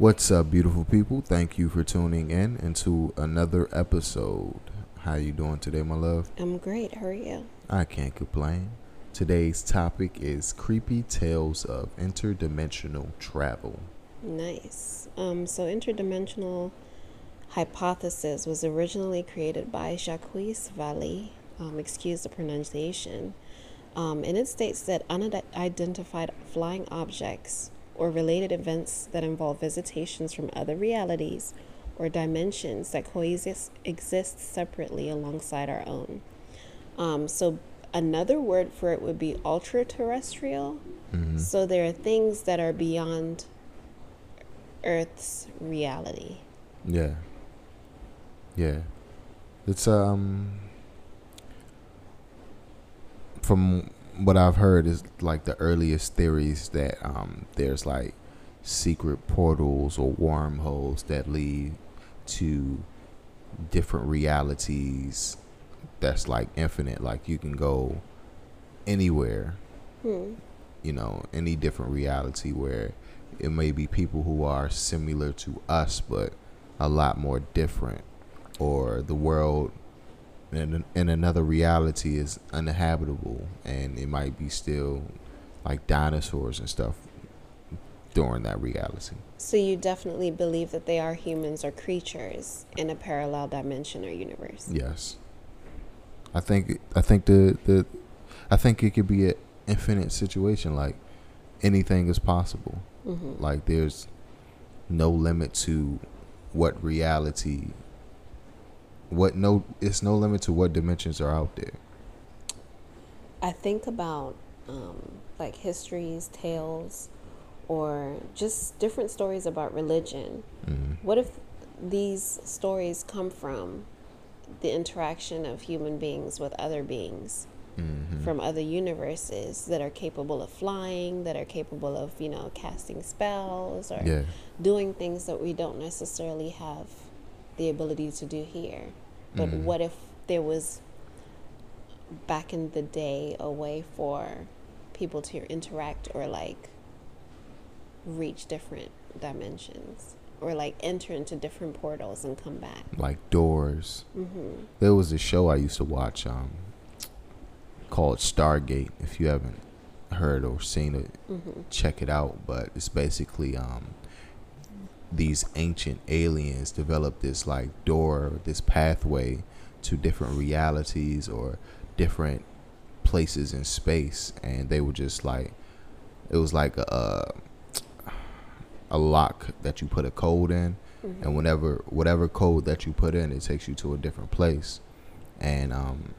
What's up, beautiful people? Thank you for tuning in into another episode. How you doing today, my love? I'm great. How are you? I can't complain. Today's topic is creepy tales of interdimensional travel. Nice. Um, so interdimensional hypothesis was originally created by Jacques Vallée. Um, excuse the pronunciation. Um, and it states that unidentified flying objects or related events that involve visitations from other realities or dimensions that coexist exist separately alongside our own. Um, so another word for it would be ultra terrestrial. Mm-hmm. So there are things that are beyond Earth's reality. Yeah. Yeah. It's um from what I've heard is like the earliest theories that um, there's like secret portals or wormholes that lead to different realities that's like infinite like you can go anywhere hmm. you know any different reality where it may be people who are similar to us but a lot more different or the world in another reality is uninhabitable and it might be still like dinosaurs and stuff during that reality. So you definitely believe that they are humans or creatures in a parallel dimension or universe. Yes. I think I think the the I think it could be an infinite situation like anything is possible. Mm-hmm. Like there's no limit to what reality what no it's no limit to what dimensions are out there i think about um, like histories tales or just different stories about religion mm-hmm. what if these stories come from the interaction of human beings with other beings mm-hmm. from other universes that are capable of flying that are capable of you know casting spells or yeah. doing things that we don't necessarily have the ability to do here. But mm. what if there was back in the day a way for people to interact or like reach different dimensions or like enter into different portals and come back like doors mm-hmm. there was a show i used to watch um, called stargate if you haven't heard or seen it mm-hmm. check it out but it's basically um, these ancient aliens developed this like door, this pathway to different realities or different places in space, and they were just like, it was like a a lock that you put a code in, mm-hmm. and whenever whatever code that you put in, it takes you to a different place, and um,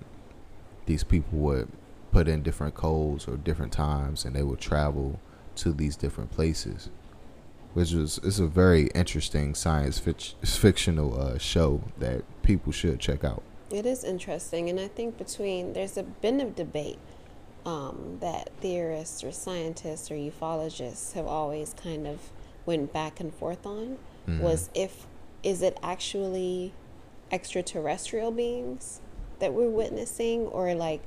these people would put in different codes or different times, and they would travel to these different places which is it's a very interesting science fic- fictional uh, show that people should check out. It is interesting, and I think between there's a been a debate um, that theorists or scientists or ufologists have always kind of went back and forth on mm-hmm. was if is it actually extraterrestrial beings that we're witnessing or like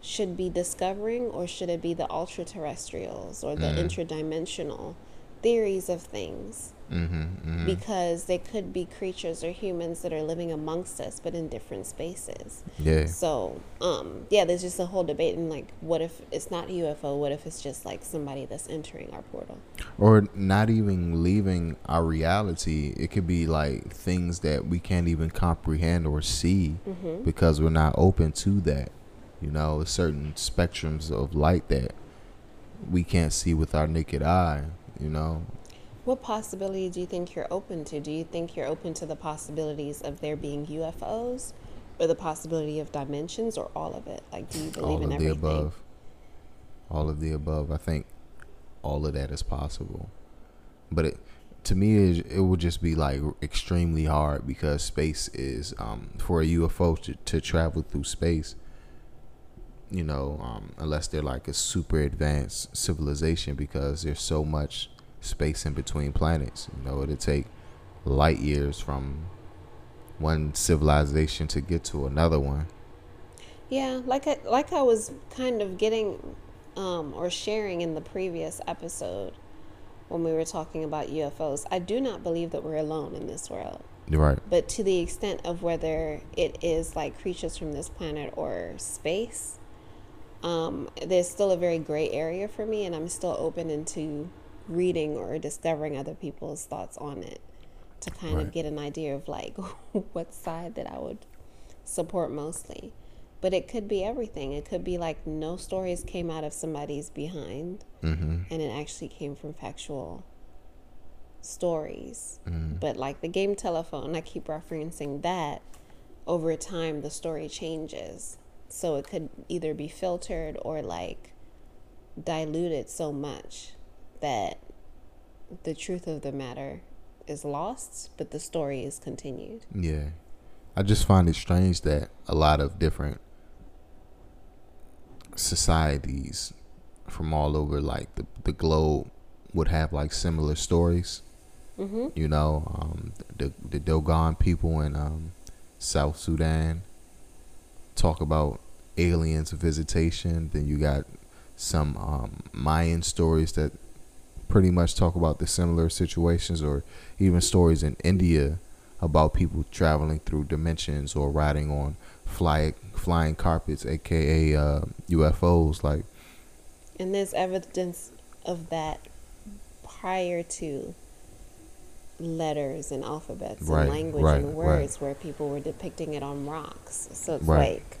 should be discovering or should it be the ultra terrestrials or the mm. interdimensional theories of things mm-hmm, mm-hmm. because they could be creatures or humans that are living amongst us but in different spaces. Yeah. So um yeah there's just a whole debate and like what if it's not ufo what if it's just like somebody that's entering our portal? Or not even leaving our reality. It could be like things that we can't even comprehend or see mm-hmm. because we're not open to that you know certain spectrums of light that we can't see with our naked eye you know. What possibility do you think you're open to? Do you think you're open to the possibilities of there being UFOs or the possibility of dimensions or all of it? Like, do you believe all in everything? All of the above. All of the above. I think all of that is possible. but it, to me it, it would just be like extremely hard because space is um, for a UFO to, to travel through space. You know, um, unless they're like a super advanced civilization, because there's so much space in between planets. You know, it'd take light years from one civilization to get to another one. Yeah, like I, like I was kind of getting um, or sharing in the previous episode when we were talking about UFOs. I do not believe that we're alone in this world. Right. But to the extent of whether it is like creatures from this planet or space, um, there's still a very gray area for me, and I'm still open into reading or discovering other people's thoughts on it to kind right. of get an idea of like what side that I would support mostly. But it could be everything. It could be like no stories came out of somebody's behind, mm-hmm. and it actually came from factual stories. Mm-hmm. But like the game telephone, I keep referencing that. Over time, the story changes, so it could either be filtered or like diluted so much that the truth of the matter is lost, but the story is continued. Yeah. I just find it strange that a lot of different societies from all over like the, the globe would have like similar stories. Mm-hmm. You know, um, the the Dogon people in um, South Sudan talk about aliens visitation. Then you got some um, Mayan stories that pretty much talk about the similar situations, or even stories in India about people traveling through dimensions or riding on fly, flying carpets, aka uh, UFOs. Like, and there's evidence of that prior to letters and alphabets right, and language right, and words, right. where people were depicting it on rocks. So it's like,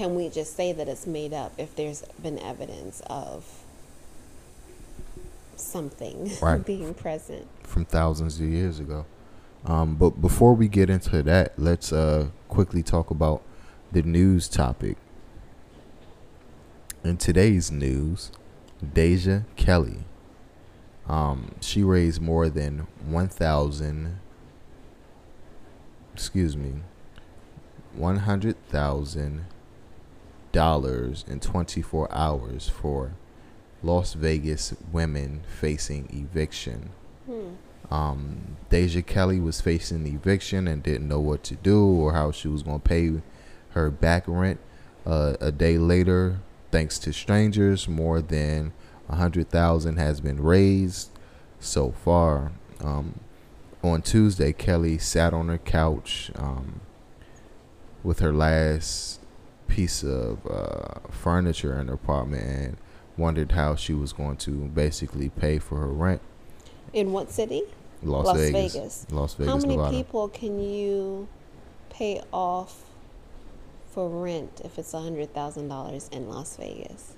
can we just say that it's made up if there's been evidence of something being present from thousands of years ago? Um, but before we get into that, let's uh, quickly talk about the news topic. In today's news, Deja Kelly. Um, she raised more than 1,000, excuse me, $100,000 in 24 hours for Las Vegas women facing eviction. Hmm. Um, Deja Kelly was facing eviction and didn't know what to do or how she was going to pay her back rent. Uh, a day later, thanks to strangers, more than a hundred thousand has been raised so far. Um, on Tuesday, Kelly sat on her couch um, with her last piece of uh, furniture in her apartment and wondered how she was going to basically pay for her rent. In what city? Las, Las Vegas. Vegas. Las Vegas. How many Nevada. people can you pay off for rent if it's a hundred thousand dollars in Las Vegas?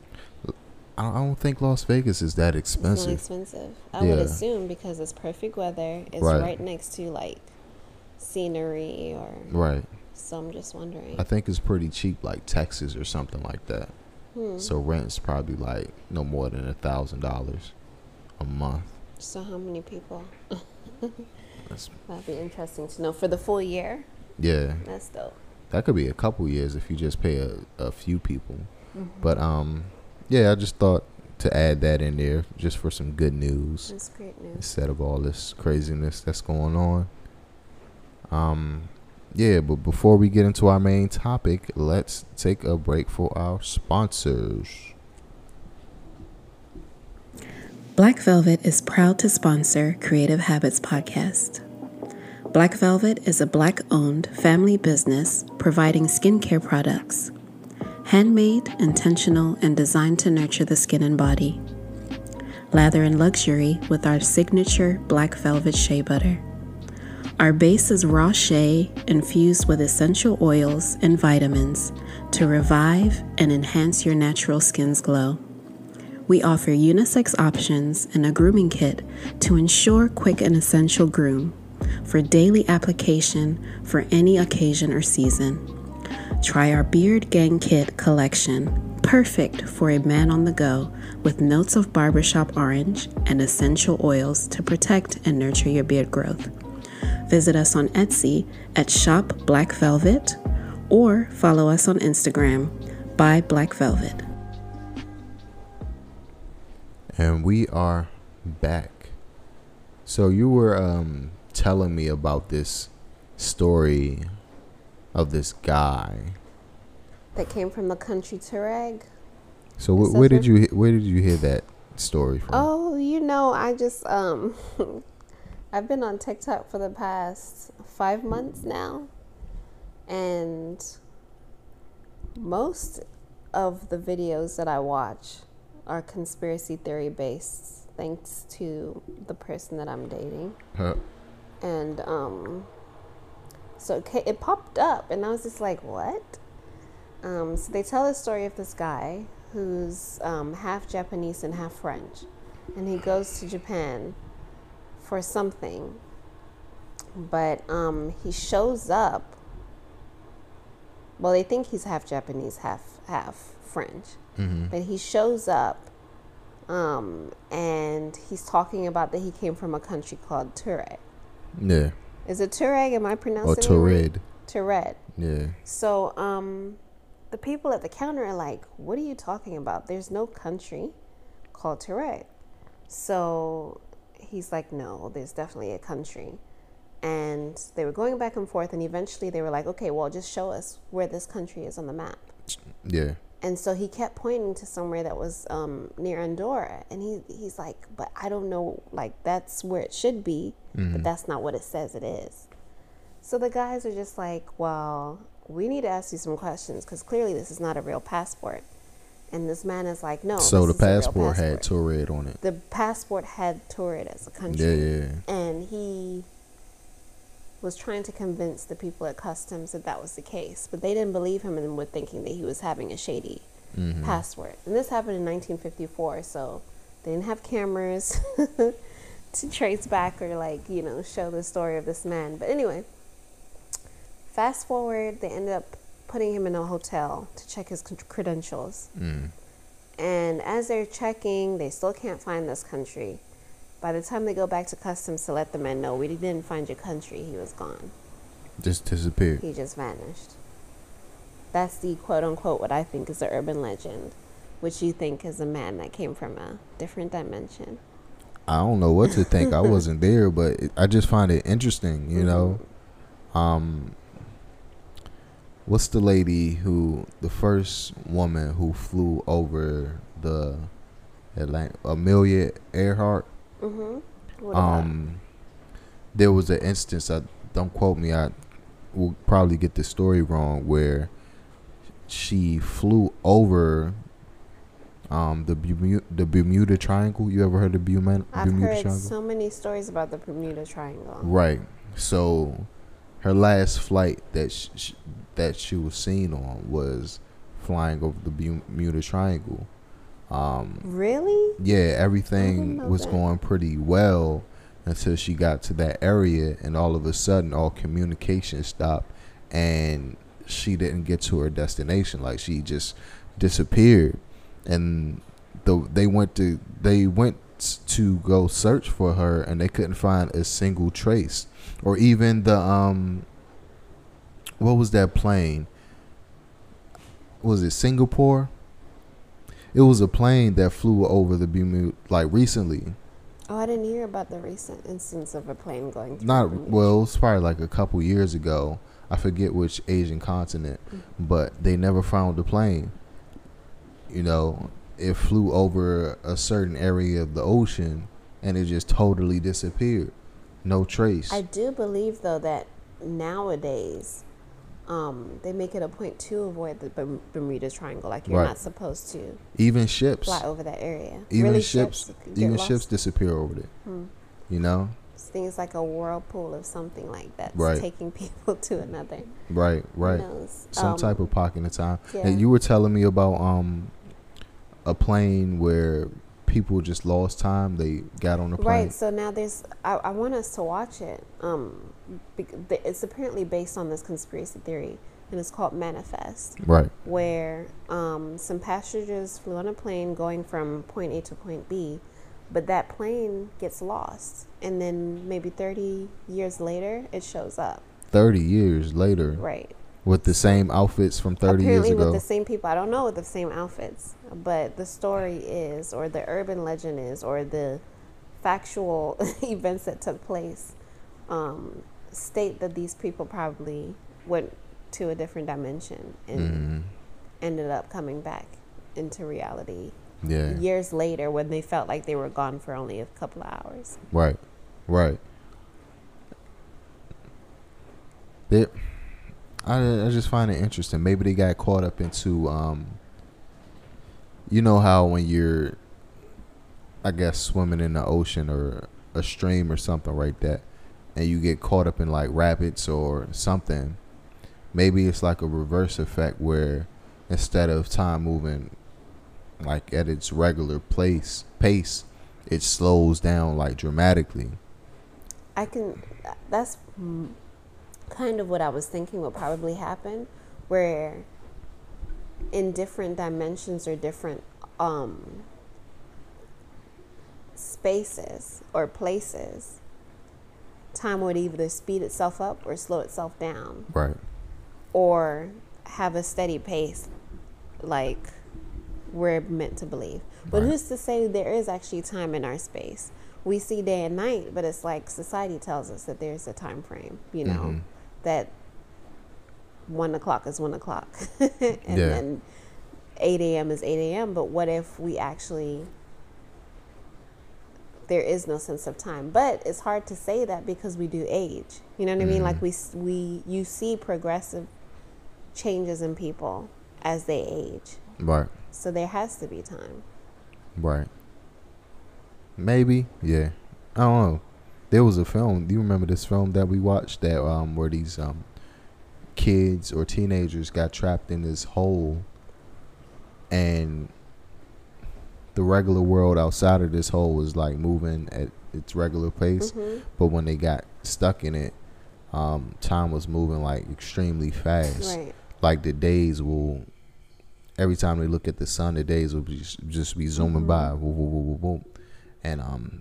I don't think Las Vegas is that expensive. It's not expensive. I yeah. would assume because it's perfect weather. It's right. right next to like scenery or right. So I'm just wondering. I think it's pretty cheap, like Texas or something like that. Hmm. So rent's probably like no more than a thousand dollars a month. So how many people? That'd be interesting to know for the full year. Yeah, that's dope. That could be a couple years if you just pay a, a few people. Mm-hmm. But um, yeah, I just thought to add that in there just for some good news. That's great news. Instead of all this craziness that's going on. Um, yeah, but before we get into our main topic, let's take a break for our sponsors. Black Velvet is proud to sponsor Creative Habits Podcast. Black Velvet is a black owned family business providing skincare products. Handmade, intentional, and designed to nurture the skin and body. Lather in luxury with our signature Black Velvet Shea Butter. Our base is raw shea infused with essential oils and vitamins to revive and enhance your natural skin's glow. We offer unisex options and a grooming kit to ensure quick and essential groom for daily application for any occasion or season. Try our Beard Gang Kit collection perfect for a man on the go with notes of barbershop orange and essential oils to protect and nurture your beard growth. Visit us on Etsy at Shop Black Velvet or follow us on Instagram by Black Velvet. And we are back. So you were um, telling me about this story of this guy. That came from the country Turag. So wh- where did you where did you hear that story from? Oh, you know, I just um I've been on TikTok for the past 5 months now. And most of the videos that I watch are conspiracy theory based thanks to the person that I'm dating. Huh. And um so it, it popped up and I was just like, "What?" Um, so they tell the story of this guy who's um, half Japanese and half French, and he goes to Japan for something, but um, he shows up. Well, they think he's half Japanese, half half French, Mm-hmm. but he shows up, um, and he's talking about that he came from a country called Tuareg. Yeah. Is it Tuareg? Am I Or pronouncing it right? Tuareg. Tuareg. Yeah. So, um, the people at the counter are like, "What are you talking about? There's no country called Tuareg." So he's like, "No, there's definitely a country." And they were going back and forth, and eventually they were like, "Okay, well, just show us where this country is on the map." Yeah. And so he kept pointing to somewhere that was um, near Andorra, and he he's like, "But I don't know, like that's where it should be, but that's not what it says it is." So the guys are just like, "Well, we need to ask you some questions because clearly this is not a real passport." And this man is like, "No." so the real passport had passport." Tuareg on it. the passport had Tuareg as a country Yeah, yeah. and he was trying to convince the people at customs that that was the case but they didn't believe him and were thinking that he was having a shady Mm-hmm. passport and this happened in 1954 so they didn't have cameras to trace back or like you know show the story of this man but anyway fast forward they ended up putting him in a hotel to check his credentials Mm. and as they're checking, they still can't find this country. By the time they go back to customs to let the man know, we didn't find your country, he was gone. Just disappeared. He just vanished. That's the quote unquote what I think is the urban legend, which you think is a man that came from a different dimension. I don't know what to think. I wasn't there, but it, I just find it interesting. You know, um, what's the lady who the first woman who flew over the Atlantic, Amelia Earhart? Mm-hmm. Um, there was an instance. I don't quote me. I will probably get the story wrong. Where she flew over um the Bermuda, the Bermuda Triangle. You ever heard of Bermuda, I've Bermuda heard Triangle? so many stories about the Bermuda Triangle. Right. So her last flight that sh- sh- that she was seen on was flying over the Bermuda Triangle. Um, Really? yeah, everything was that. going pretty well until she got to that area, and all of a sudden, all communication stopped, and she didn't get to her destination. Like she just disappeared, and the they went to they went to go search for her, and they couldn't find a single trace, or even the um, what was that plane? Was it Singapore? It was a plane that flew over the Bermuda like recently. Oh, I didn't hear about the recent instance of a plane going through. Not well, it was probably like a couple years ago. I forget which Asian continent, Mm-hmm. but they never found the plane. You know, it flew over a certain area of the ocean and it just totally disappeared. No trace. I do believe though that nowadays um, they make it a point to avoid the Bermuda Triangle. Like you're Right. not supposed to even ships, fly over that area. even really ships, get even lost. ships disappear over there. Hmm. You know, Things like a whirlpool of something like that, Right. taking people to another. right, right. Some Um, type of pocket of time. yeah. And you were telling me about um a plane where people just lost time. They got on the plane. Right. So now there's. I, I want us to watch it. Um, it's apparently based on this conspiracy theory and it's called Manifest. Right. Where um, some passengers flew on a plane going from point A to point B, but that plane gets lost, and then maybe 30 years later, it shows up. 30 years later. Right. With the same outfits from 30 Apparently years ago. with the same people. I don't know with the same outfits, but the story is, or the urban legend is, or the factual events that took place um, state that these people probably went to a different dimension and mm-hmm. ended up coming back into reality yeah. years later when they felt like they were gone for only a couple of hours. Right. Right. They, I, I just find it interesting. Maybe they got caught up into, um, you know how when you're, I guess, swimming in the ocean or a stream or something like that, and you get caught up in like rabbits or something, maybe it's like a reverse effect where instead of time moving like at its regular place pace, it slows down like dramatically. I can. That's kind of what I was thinking would probably happen, where in different dimensions or different um, spaces or places, time would either speed itself up or slow itself down. Right. Or have a steady pace, like we're meant to believe. But Right. who's to say there is actually time in our space? We see day and night, but it's like society tells us that there's a time frame, you know, Mhm. That one o'clock is one o'clock. and Yeah. then 8 a.m. is 8 a.m. But what if we actually, there is no sense of time? But it's hard to say that because we do age. You know what I mean? Like Mhm. we, we, you see progressive changes in people as they age. Right. So there has to be time. Right. Maybe. Yeah. I don't know. There was a film. Do you remember this film that we watched that um where these um kids or teenagers got trapped in this hole and the regular world outside of this hole was like moving at its regular pace, Mhm. but when they got stuck in it, um, time was moving like extremely fast. Right. Like the days will, every time they look at the sun, the days will be just, just be zooming by, Mhm. woo, woo, woo, woo, woo. and um,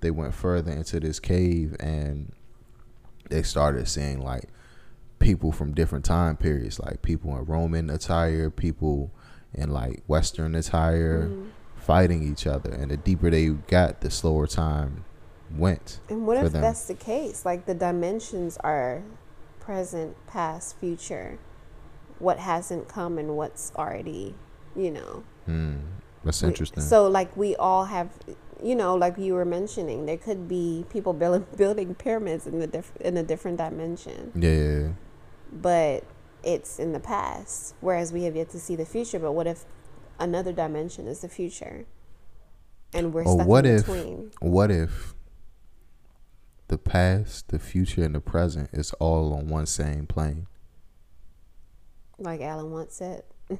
they went further into this cave and they started seeing like people from different time periods, like people in Roman attire, people in like Western attire, Mhm. fighting each other. And the deeper they got, the slower time went. And what if them. that's the case? Like the dimensions are present, past, future. What hasn't come and what's already, you know. Hmm. That's We- interesting. So like we all have, you know, like you were mentioning, there could be people building building pyramids in the diff- in a different dimension, yeah. but it's in the past. Whereas we have yet to see the future. But what if another dimension is the future, and we're Or stuck what in if between? what if the past, the future, and the present is all on one same plane? Like Alan once said.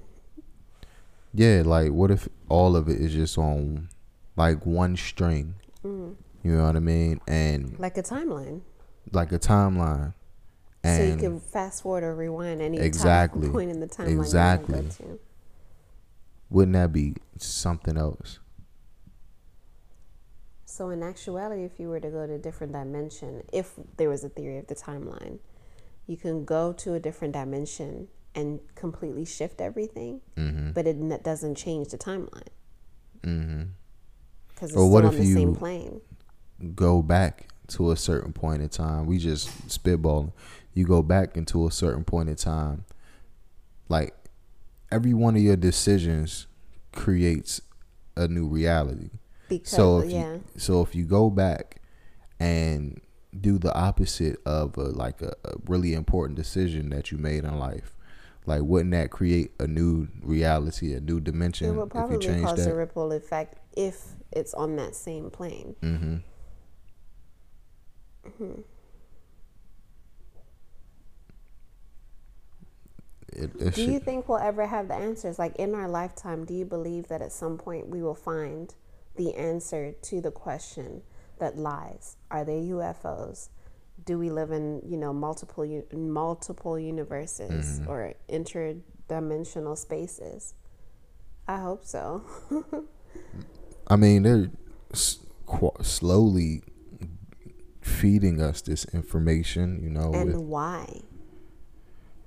Yeah, like what if all of it is just on like one string? Mm. You know what I mean? And Like a timeline. like a timeline. so you can fast forward or rewind any Exactly. time point in the timeline. Exactly. wouldn't that be something else? So in actuality, if you were to go to a different dimension, if there was a theory of the timeline, you can go to a different dimension and completely shift everything, Mm-hmm. but it doesn't change the timeline Mm-hmm. Because it's Or still what on if the same you- plane. Go back to a certain point in time. We just spitballing. You go back into a certain point in time. Like every one of your decisions creates a new reality. Because so if yeah, you, so if you go back and do the opposite of a, like a, a really important decision that you made in life, like wouldn't that create a new reality, a new dimension it would if you probably change cause a ripple effect if it's on that same plane. mm-hmm. It, it Do you think we'll ever have the answers? Like in our lifetime, do you believe that at some point we will find the answer to the question that lies? Are they UFOs? Do we live in you know multiple multiple universes Mm-hmm. or interdimensional spaces? I hope so. I mean, they're s- qu- slowly feeding us this information, you know, and with, why?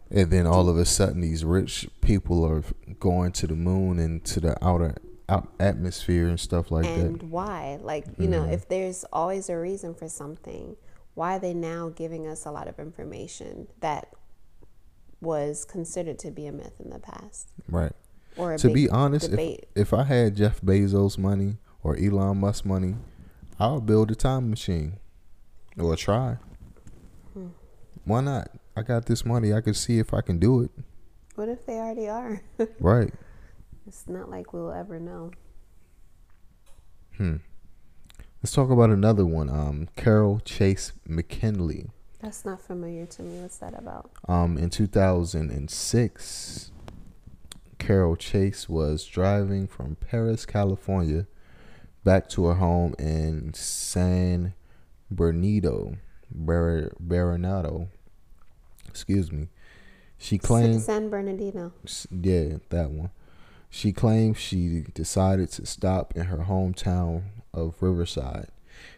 and then all of a sudden these rich people are going to the moon and to the outer out atmosphere and stuff like and that. And why like you know Mhm. if there's always a reason for something why are they now giving us a lot of information that was considered to be a myth in the past Right. or To be honest, if, if I had Jeff Bezos money or Elon Musk money, I would build a time machine or try. Hmm. Why not? I got this money. I could see if I can do it. what if they already are Right. it's not like we'll ever know Hmm. Let's talk about another one. Um, Carol Chase McElheney. that's not familiar to me what's that about Um, in 2006, Carol Chase was driving from Perris, California, back to her home in San Bernardino, Ber- Bernardo. Excuse me. She claimed, san bernardino yeah, that one. She claimed she decided to stop in her hometown of Riverside.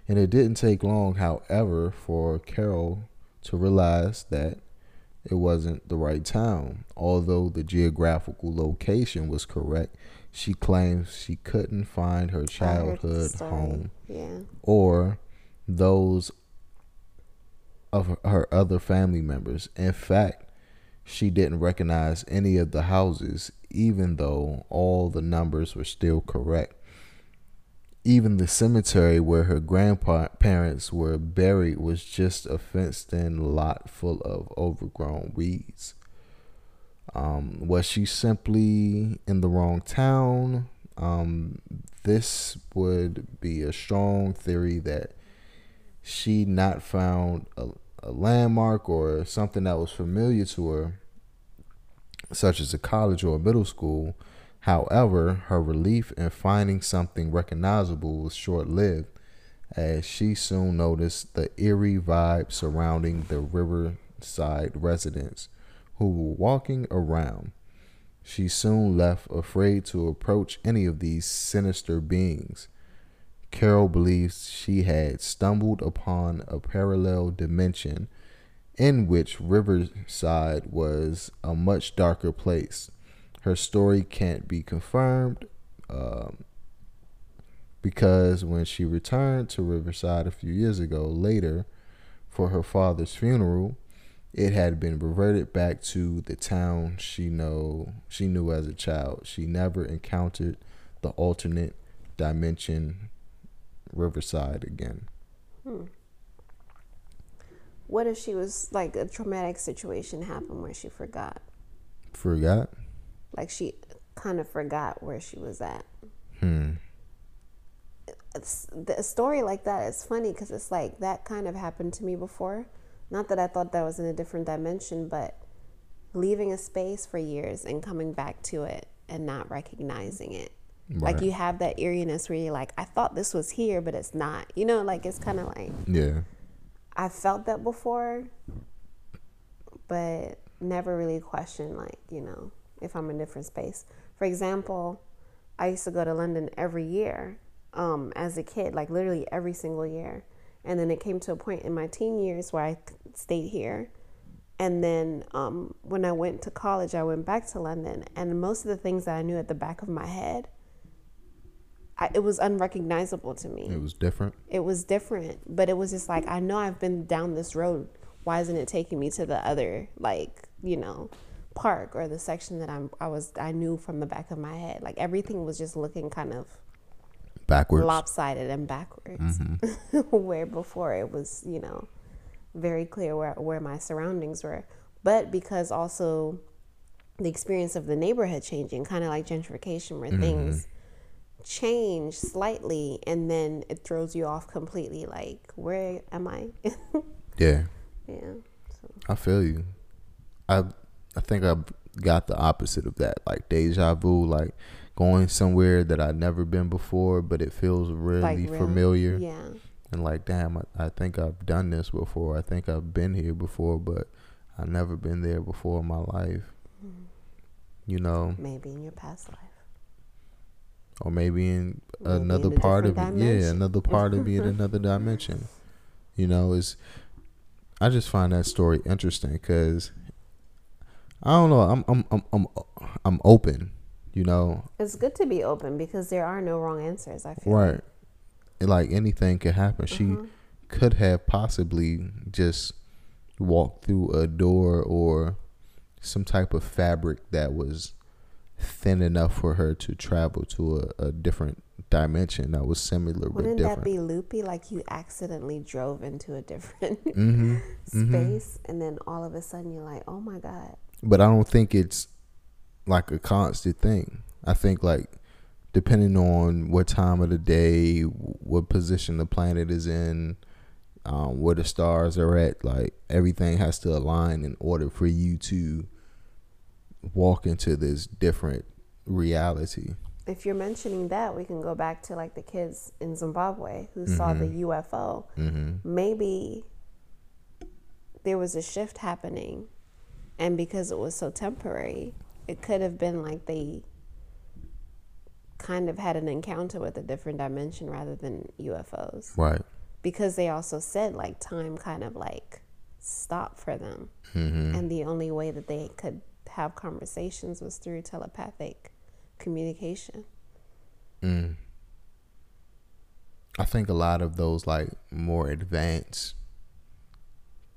And it didn't take long, however, for Carol to realize that it wasn't the right town. Although the geographical location was correct, she claims she couldn't find her I heard the childhood home yeah or those of her other family members. In fact, she didn't recognize any of the houses, even though all the numbers were still correct. Even the cemetery where her grandparents were buried was just a fenced in lot full of overgrown weeds. Um, was she simply in the wrong town? Um, this would be a strong theory that she not found a, a landmark or something that was familiar to her, such as a college or a middle school. However, her relief in finding something recognizable was short lived, as she soon noticed the eerie vibe surrounding the riverside residents who were walking around. She soon left, afraid to approach any of these sinister beings. Carol believes she had stumbled upon a parallel dimension in which Riverside was a much darker place. Her story can't be confirmed um, because when she returned to Riverside a few years ago later for her father's funeral, it had been reverted back to the town she know she knew as a child. She never encountered the alternate dimension Riverside again. what if she was like a traumatic situation happened where she forgot Forgot? Like she kind of forgot where she was at Hmm. it's, the, a story like that is funny because it's like that kind of happened to me before. Not that I thought that was in a different dimension, but leaving a space for years and coming back to it and not recognizing it. Like you have that eeriness where you're like, I thought this was here, but it's not. You know, like it's kind of like Yeah. I felt that before, but never really questioned, like, you know, if I'm in a different space. For example, I used to go to London every year um, as a kid, like literally every single year. And then it came to a point in my teen years where I stayed here. And then um, when I went to college, I went back to London. And most of the things that I knew at the back of my head, I, it was unrecognizable to me It was different. it was different but it was just like i know i've been down this road why isn't it taking me to the other like you know park or the section that i'm i was i knew from the back of my head. Like everything was just looking kind of Backwards. lopsided and backwards. Mm-hmm. Where before it was you know very clear where, where my surroundings were. But because also the experience of the neighborhood changing kind of like gentrification where mm-hmm. things change slightly and then it throws you off completely like where am i? Yeah. yeah so. I feel you. I I think I've got the opposite of that, like deja vu, like going somewhere that I've never been before, but it feels really like real- familiar. yeah and like, damn, I, I think I've done this before. I think I've been here before, but I've never been there before in my life. Mm-hmm. You know, maybe in your past life, or maybe in maybe another in part of it. Yeah, another part of in another dimension. You know, is I just find that story interesting because I don't know. I'm I'm I'm I'm I'm open. You know. It's good to be open because there are no wrong answers. I feel right. Like, like anything could happen. Mm-hmm. She could have possibly just walked through a door or some type of fabric that was thin enough for her to travel to a, a different dimension that was similar Wouldn't but different. that be loopy? Like you accidentally drove into a different mm-hmm. mm-hmm. space, mm-hmm. and then all of a sudden you're like, "Oh my god!" But I don't think it's like a constant thing. I think like depending on what time of the day, what position the planet is in, um, where the stars are at, like everything has to align in order for you to walk into this different reality. If you're mentioning that, we can go back to like the kids in Zimbabwe who mm-hmm. saw the UFO. Mm-hmm. Maybe there was a shift happening, and because it was so temporary, it could have been like they kind of had an encounter with a different dimension rather than UFOs. Right. Because they also said like time kind of like stopped for them. Mm-hmm. And the only way that they could have conversations was through telepathic communication. Mm. I think a lot of those like more advanced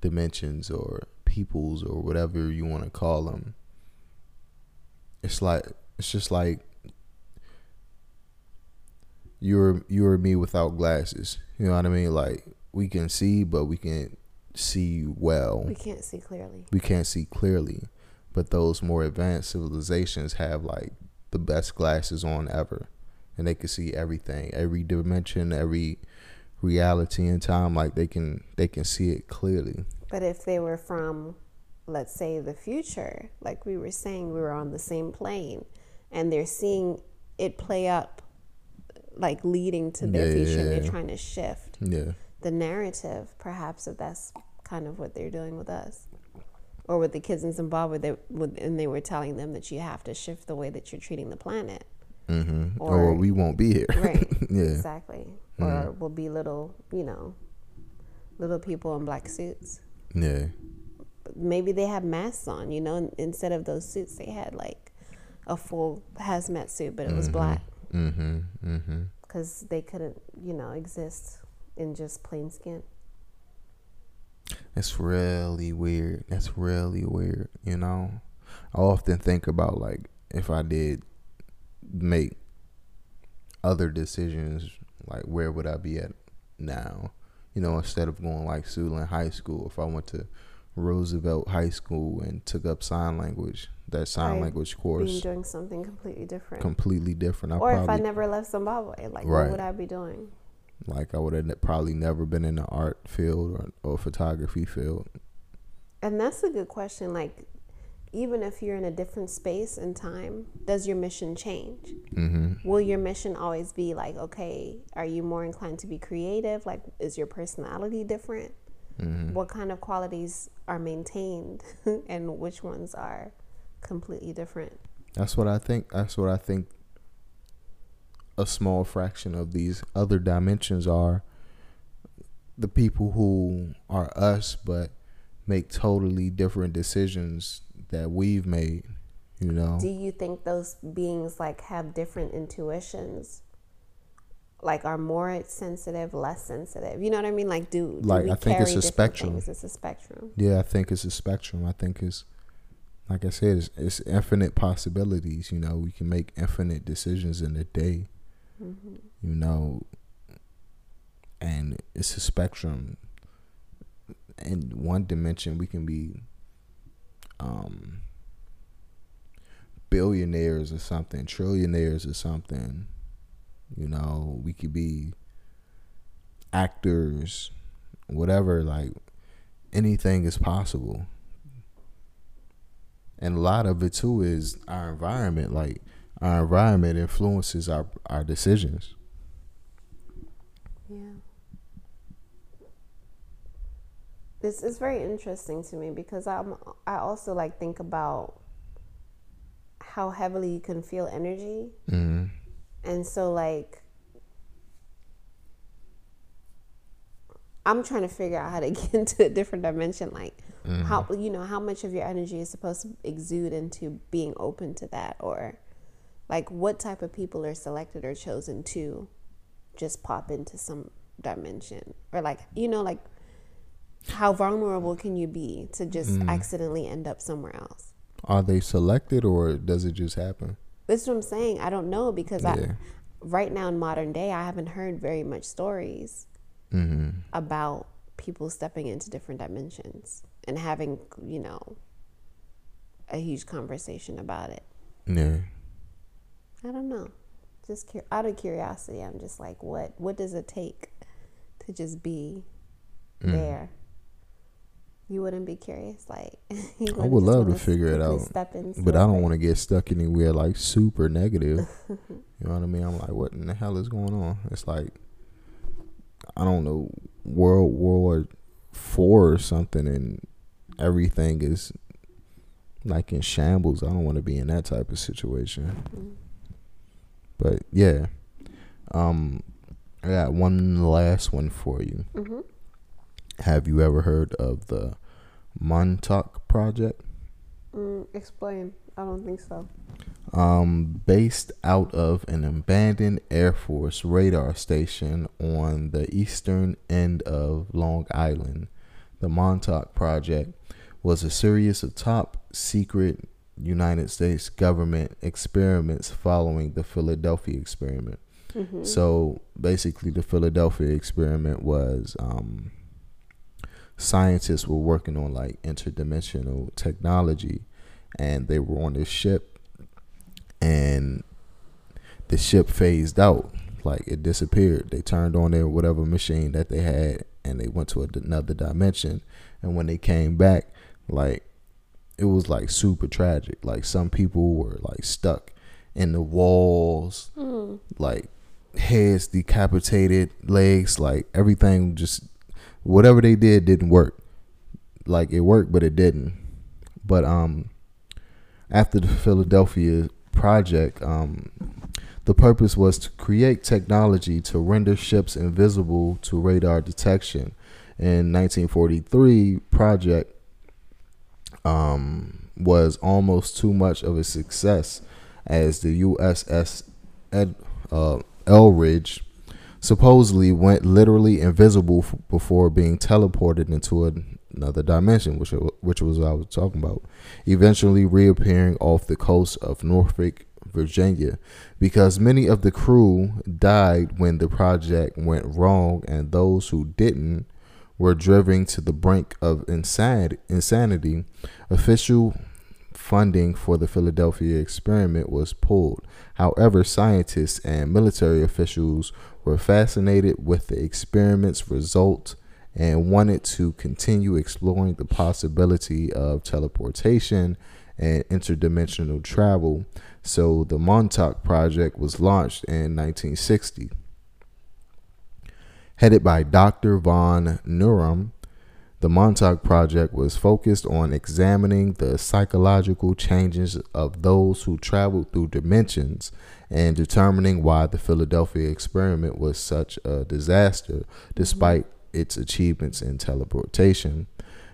dimensions or peoples or whatever you want to call them it's like it's just like you're you're me without glasses. You know what I mean? Like we can see, but we can't see well. We can't see clearly. We can't see clearly, but those more advanced civilizations have like the best glasses on ever, and they can see everything, every dimension, every reality in time. Like they can they can see it clearly. But if they were from let's say the future like we were saying we were on the same plane and they're seeing it play up like leading to their yeah, future yeah, and they're trying to shift yeah. the narrative perhaps if that's kind of what they're doing with us. Or with the kids in zimbabwe they, and they were telling them that you have to shift the way that you're treating the planet. Mm-hmm. or, or, we won't be here. Right. Yeah. Exactly. Mm-hmm. or we'll be little you know little people in black suits yeah maybe they have masks on, you know, instead of those suits, they had like a full hazmat suit, but it was mm-hmm. black. Mm-hmm. Mm-hmm. Because they couldn't, you know, exist in just plain skin. It's really weird. That's really weird, you know. I often think about like if I did make other decisions, like where would I be at now? You know, instead of going like Suitland High School, if I went to Roosevelt High School and took up sign language, that sign right. language course. Being doing something completely different. Completely different. I or probably, if I never left Zimbabwe, like right. what would I be doing? Like I would have probably never been in the art field or, or photography field. And that's a good question. Like, even if you're in a different space and time, does your mission change? Mm-hmm. Will your mission always be like, okay, are you more inclined to be creative? Like, is your personality different? Mm-hmm. What kind of qualities are maintained and which ones are completely different? That's what I think. That's what I think a small fraction of these other dimensions are the people who are us but make totally different decisions that we've made you know do you think those beings like have different intuitions like are more sensitive, less sensitive. You know what I mean? Like do, do like I think it's a spectrum. Things? It's a spectrum. Yeah, I think it's a spectrum. I think it's like I said, it's, it's infinite possibilities. You know, we can make infinite decisions in a day. Mm-hmm. You know, and it's a spectrum. In one dimension, we can be um, billionaires or something, trillionaires or something you know, we could be actors, whatever, like anything is possible. And a lot of it too is our environment. Like our environment influences our, our decisions. Yeah. This is very interesting to me because I'm I also like think about how heavily you can feel energy, Mm-hmm. and so like I'm trying to figure out how to get into a different dimension, like how you know how much of your energy is supposed to exude into being open to that, or like what type of people are selected or chosen to just pop into some dimension, or like you know like how vulnerable can you be to just accidentally end up somewhere else? Are they selected or does it just happen? That's what I'm saying. I don't know because Yeah. I right now in modern day I haven't heard very much stories Mm-hmm. about people stepping into different dimensions and having, you know, a huge conversation about it. Yeah. I don't know. Just out of curiosity, I'm just like, what what does it take to just be Mm. there? You wouldn't be curious, like I would love to figure it out, But I don't want to get stuck anywhere like super negative. you know what I mean? I'm like, what in the hell is going on? It's like, I don't know, World War Four or something, and everything is like in shambles. I don't want to be in that type of situation. Mm. But yeah, um, I got one last one for you. Mhm. Have you ever heard of the Montauk Project? Mm, explain. I don't think so. um, based out of an abandoned Air Force radar station on the eastern end of Long Island. The Montauk Project was a series of top secret United States government experiments following the Philadelphia experiment. Mm-hmm. So basically, the Philadelphia experiment was um, scientists were working on like interdimensional technology, and they were on this ship, and the ship phased out, like it disappeared. They turned on their whatever machine that they had, and they went to another dimension. And when they came back, like it was like super tragic. Like some people were like stuck in the walls, Mm. like heads decapitated, legs, like everything just whatever they did didn't work. Like it worked, but it didn't. But um, after the Philadelphia project, um, the purpose was to create technology to render ships invisible to radar detection. In 1943, project um, was almost too much of a success as the USS Ed, uh, Eldridge supposedly went literally invisible f- before being teleported into an, another dimension, which uh, which was what I was talking about. Eventually reappearing off the coast of Norfolk, Virginia, because many of the crew died when the project went wrong, and those who didn't were driven to the brink of. Insanity. Official funding for the Philadelphia experiment was pulled. However, scientists and military officials were fascinated with the experiment's result and wanted to continue exploring the possibility of teleportation and interdimensional travel. So the Montauk Project was launched in 1960. Headed by Dr. von Neumann, the Montauk Project was focused on examining the psychological changes of those who traveled through dimensions and determining why the Philadelphia experiment was such a disaster despite its achievements in teleportation.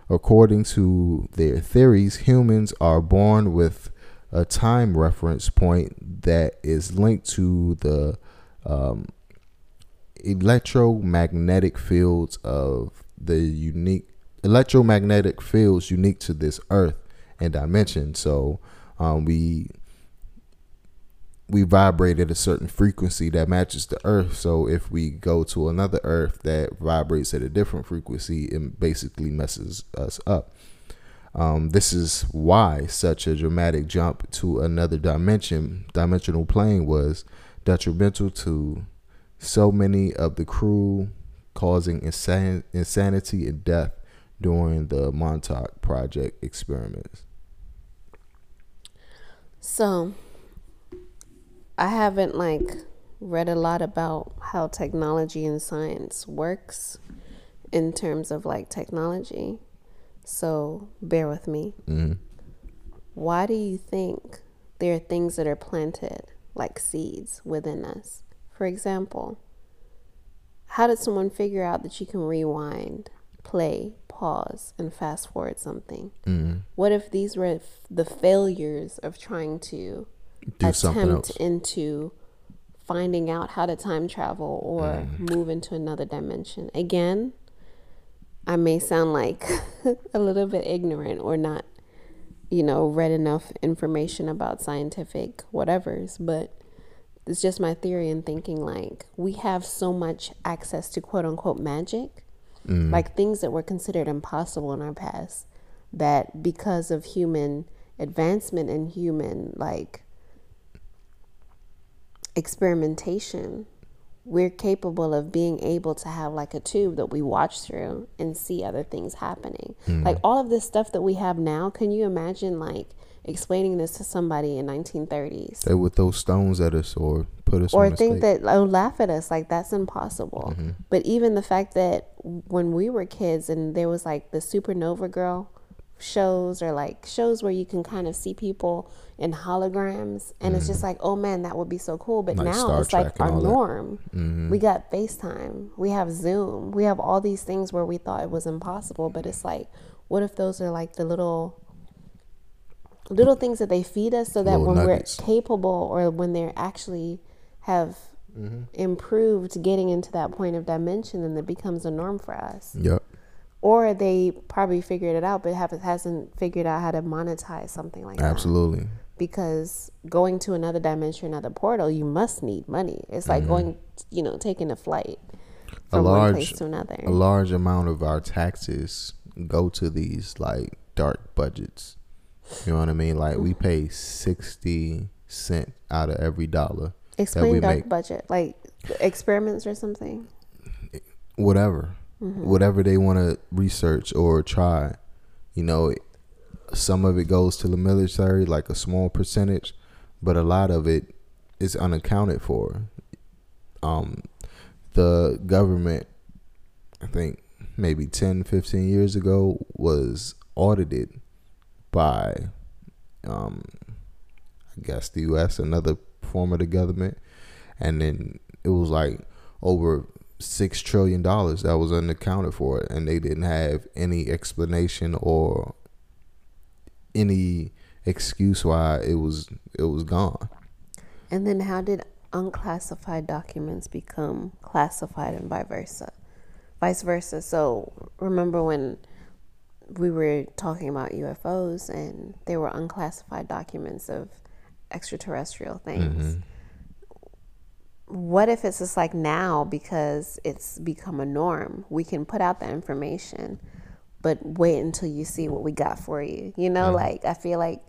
According to their theories, humans are born with a time reference point that is linked to the um, electromagnetic fields of the unique electromagnetic fields unique to this earth and dimension. So um, we we vibrate at a certain frequency that matches the earth. So if we go to another earth that vibrates at a different frequency it basically messes us up. Um, this is why such a dramatic jump to another dimension dimensional plane was detrimental to so many of the crew causing insan- insanity and death during the Montauk Project experiments. So, I haven't like read a lot about how technology and science works in terms of like technology. So bear with me. Mm-hmm. Why do you think there are things that are planted like seeds within us? For example, how did someone figure out that you can rewind, play, pause, and fast forward something? Mm-hmm. What if these were f- the failures of trying to Do something attempt into finding out how to time travel or Mm. move into another dimension? Again, I may sound like a little bit ignorant or not, you know, read enough information about scientific whatevers, but it's just my theory and thinking like we have so much access to quote unquote magic, Mm. like things that were considered impossible in our past, that because of human advancement and human like experimentation, we're capable of being able to have like a tube that we watch through and see other things happening. Mm. Like all of this stuff that we have now, can you imagine like explaining this to somebody in 1930s? They would throw stones at us or put us or think that oh laugh at us like that's impossible. Mm-hmm. But even the fact that when we were kids and there was like the supernova girl shows or like shows where you can kind of see people in holograms and it's just mm-hmm. like oh man that would be so cool. But Like now Star it's like Trek and our norm. Mm-hmm. We got facetime. We have zoom. We have all these things where we thought it was impossible but it's like what if those are like the little little things that they feed us so that Little when nuggets. we're capable or when they're actually have mm-hmm. improved getting into that point of dimension then it becomes a norm for us Yep. or they probably figured it out but have, hasn't figured out how to monetize something like that Absolutely. because going to another dimension another portal you must need money it's like mm-hmm. going you know taking a flight A from one large, place to another a large amount of our taxes go to these like dark budgets. You know what I mean? Like we pay sixty cent out of every dollar explain we dark make. budget like experiments or something whatever, Mm-hmm. whatever they want to research or try. You know, some of it goes to the military, like a small percentage, but a lot of it is unaccounted for. Um, the government, I think maybe 10, 15 years ago, was audited by, um, I guess the U.S., another form of the government, and then it was like over six trillion dollars that was unaccounted for, and they didn't have any explanation or any excuse why it was it was gone. And then how did unclassified documents become classified and vice versa? Vice versa. So remember when we were talking about UFOs and there were unclassified documents of extraterrestrial things. Mm-hmm. What if it's just like now because it's become a norm, we can put out the information, but wait until you see what we got for you. You know, mm-hmm. like I feel like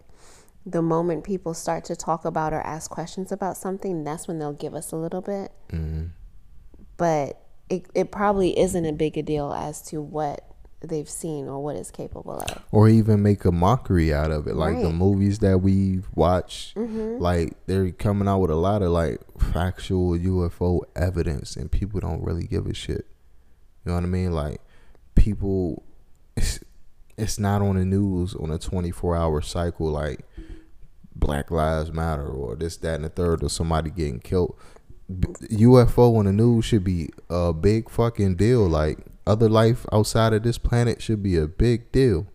the moment people start to talk about or ask questions about something, that's when they'll give us a little bit. Mm-hmm. But it, it probably isn't a big a deal as to what they've seen or what it's capable of. or even make a mockery out of it. Like the movies that we've watched, mm-hmm. like they're coming out with a lot of like factual UFO evidence, and people don't really give a shit. You know what I mean? Like people, it's it's not on the news on a twenty four hour cycle. Like Black Lives Matter or this, that, and the third, or somebody getting killed. UFO on the news should be a big fucking deal. Like other life outside of this planet should be a big deal.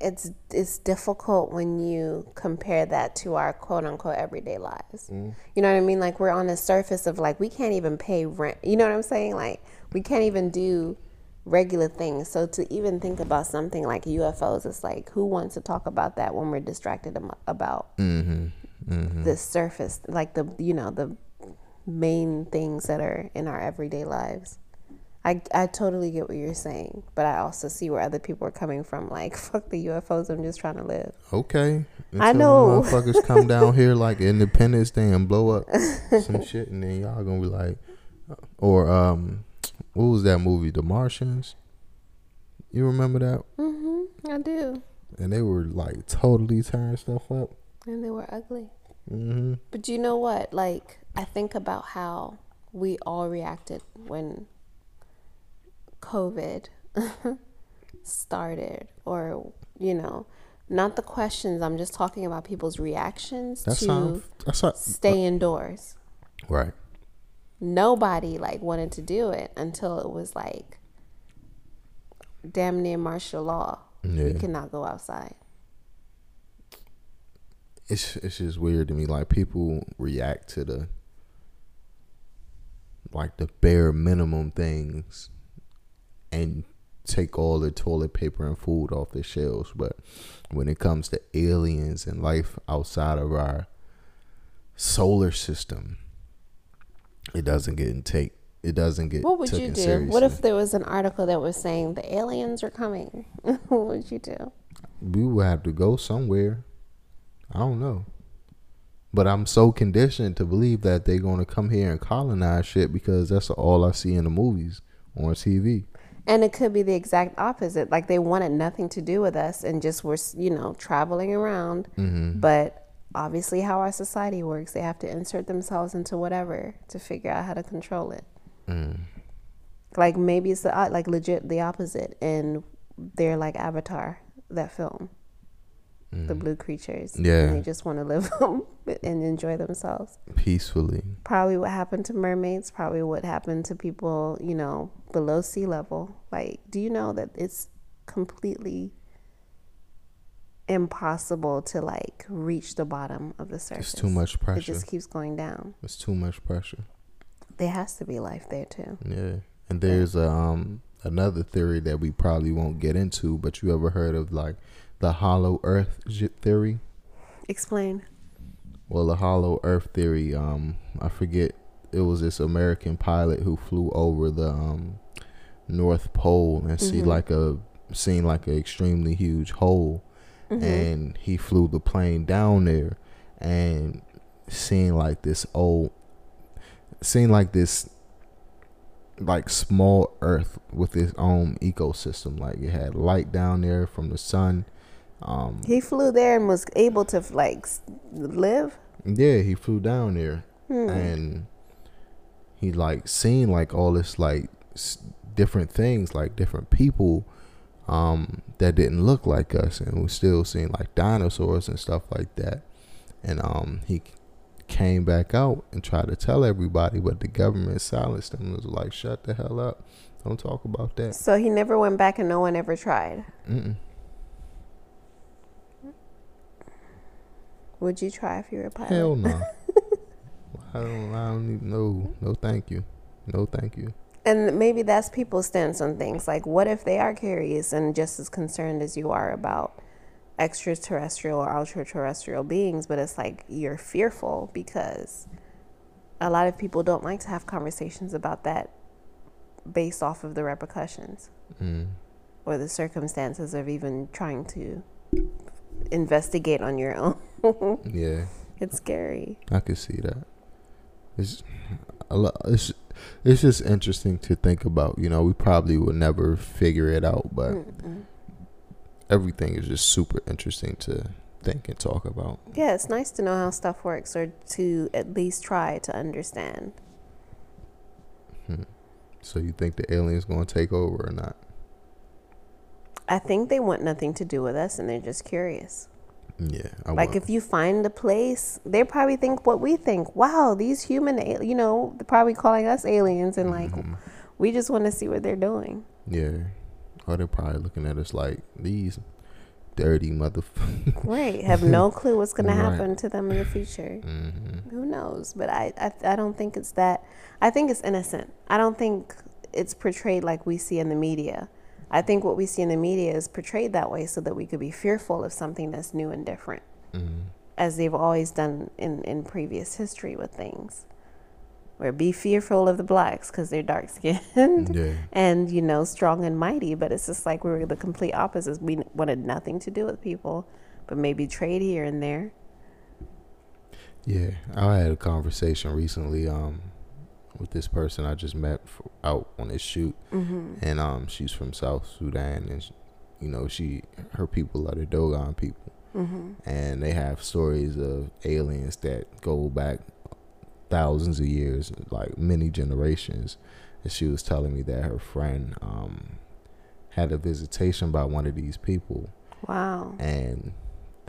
It's it's difficult when you compare that to our quote unquote everyday lives. Mm-hmm. You know what I mean? Like we're on the surface of like we can't even pay rent. You know what I'm saying? Like we can't even do regular things. So to even think about something like UFOs, it's like who wants to talk about that when we're distracted about mm-hmm. Mm-hmm. the surface, like the you know the main things that are in our everyday lives. I, I totally get what you're saying, but I also see where other people are coming from. Like, fuck the UFOs, I'm just trying to live. Okay. I know. Motherfuckers come down here like Independence Day and blow up some shit, and then y'all gonna be like, or um, what was that movie, The Martians? You remember that? Mm-hmm, I do. And they were like totally tearing stuff up. And they were ugly. Mm-hmm. But you know what? Like, I think about how we all reacted when COVID started, or you know, not the questions. I'm just talking about people's reactions That's to. That's how. stay indoors. Right. Nobody like wanted to do it until it was like damn near martial law. Yeah. You cannot go outside. it's it's just weird to me. Like people react to the like the bare minimum things and take all the toilet paper and food off the shelves. But when it comes to aliens and life outside of our solar system, it doesn't get take it doesn't get What would you do? seriously. What if there was an article that was saying the aliens are coming? what would you do? we would have to go somewhere. I don't know. But I'm so conditioned to believe that they're going to come here and colonize shit because that's all I see in the movies on TV. And it could be the exact opposite. Like they wanted nothing to do with us and just were, you know, traveling around. Mm-hmm. But obviously, how our society works, they have to insert themselves into whatever to figure out how to control it. Mm. Like maybe it's the, like legit the opposite, and they're like Avatar, that film, the blue creatures. Yeah. and they just want to live and enjoy themselves. Peacefully. Probably what happened to mermaids. Probably what happened to people, you know, below sea level. Like, do you know that it's completely impossible to like reach the bottom of the surface? It's too much pressure. It just keeps going down. It's too much pressure. There has to be life there too. Yeah. And there's a, um another theory that we probably won't get into, but you ever heard of like the hollow earth theory? Explain. Well, the hollow earth theory, um, I forget it was this American pilot who flew over the um North Pole and see like a seen like an extremely huge hole and he flew the plane down there and seen like this old seen like this like small earth with its own ecosystem like it had light down there from the sun um He flew there and was able to like live. Yeah, he flew down there and he like seen like all this like s- different things, like different people um that didn't look like us, and we still seen like dinosaurs and stuff like that. And um he came back out and tried to tell everybody, but the government silenced him. Was like, shut the hell up, don't talk about that. So he never went back and no one ever tried. Mm-mm. Would you try if you were a pilot? Hell no. I don't. I don't need no. No, thank you. No, thank you. And maybe that's people's stance on things. Like, what if they are curious and just as concerned as you are about extraterrestrial or ultra-terrestrial beings, but it's like you're fearful because a lot of people don't like to have conversations about that based off of the repercussions Mm. or the circumstances of even trying to investigate on your own. Yeah. it's scary. I could see that. It's a lot. It's it's just interesting to think about. You know, we probably would never figure it out, but everything is just super interesting to think and talk about. Yeah, it's nice to know how stuff works or to at least try to understand. Hmm. So you think the aliens going to take over or not? I think they want nothing to do with us and they're just curious. Yeah, I Like want- if you find a place, they probably think what we think. Wow, these human, you know, they're probably calling us aliens and like Mm-hmm. we just want to see what they're doing. yeah, or they're probably looking at us like these dirty motherfuckers. Right. Have no clue what's going Right. to happen to them in the future. Who knows? But I, I I don't think it's that. I think it's innocent. I don't think it's portrayed like we see in the media. I think what we see in the media is portrayed that way so that we could be fearful of something that's new and different, as they've always done in, in previous history with things. Where be fearful of the blacks because they're dark skinned yeah, and, you know, strong and mighty. But it's just like we were the complete opposites. We wanted nothing to do with people, but maybe trade here and there. yeah. I had a conversation recently. Um, with this person I just met for, out on this shoot, and um, she's from South Sudan, and she, you know she her people are the Dogon people, and they have stories of aliens that go back thousands of years, like many generations, and she was telling me that her friend um, had a visitation by one of these people. Wow. And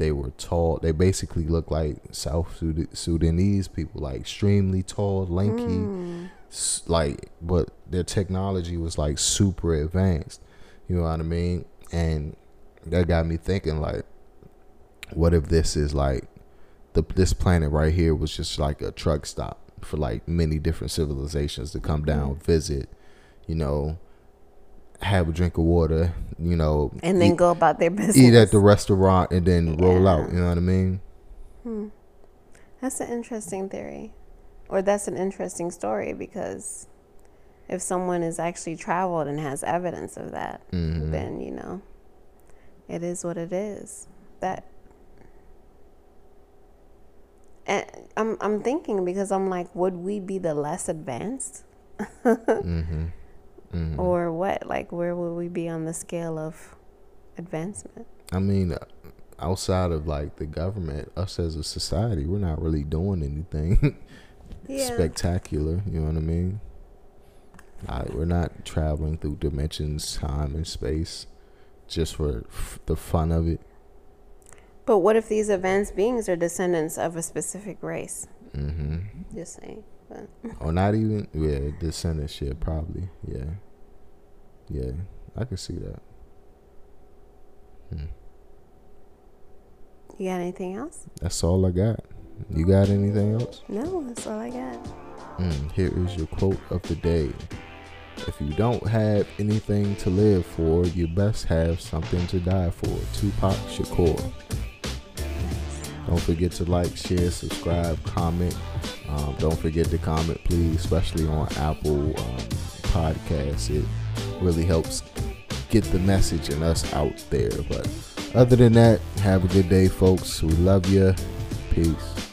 they were tall. They basically looked like South Sudanese people, like extremely tall, lanky, mm. like, but their technology was like super advanced. You know what I mean? And that got me thinking, like, what if this is like the this planet right here was just like a truck stop for like many different civilizations to come down, mm-hmm. visit, you know, have a drink of water, you know, and then eat, go about their business. Eat at the restaurant and then yeah. roll out. You know what I mean? Hmm. That's an interesting theory, or that's an interesting story because if someone has actually traveled and has evidence of that, mm-hmm. then you know, it is what it is. That and I'm I'm thinking because I'm like, would we be the less advanced? mm-hmm. Mm-hmm. Or what? Like, where would we be on the scale of advancement? I mean, outside of like the government, us as a society, we're not really doing anything yeah. spectacular. You know what I mean? Like, we're not traveling through dimensions, time, and space just for f- the fun of it. But what if these advanced beings are descendants of a specific race? Mm-hmm. Just saying. But. Or not even yeah, descendantship probably. Yeah. Yeah. I can see that. Hmm. You got anything else? That's all I got. You got anything else? No, that's all I got. Mm, here is your quote of the day. If you don't have anything to live for, you best have something to die for. Tupac Shakur. Don't forget to like, share, subscribe, comment. Um, don't forget to comment, please, especially on Apple um, Podcasts. It really helps get the message and us out there. But other than that, have a good day, folks. We love you. Peace.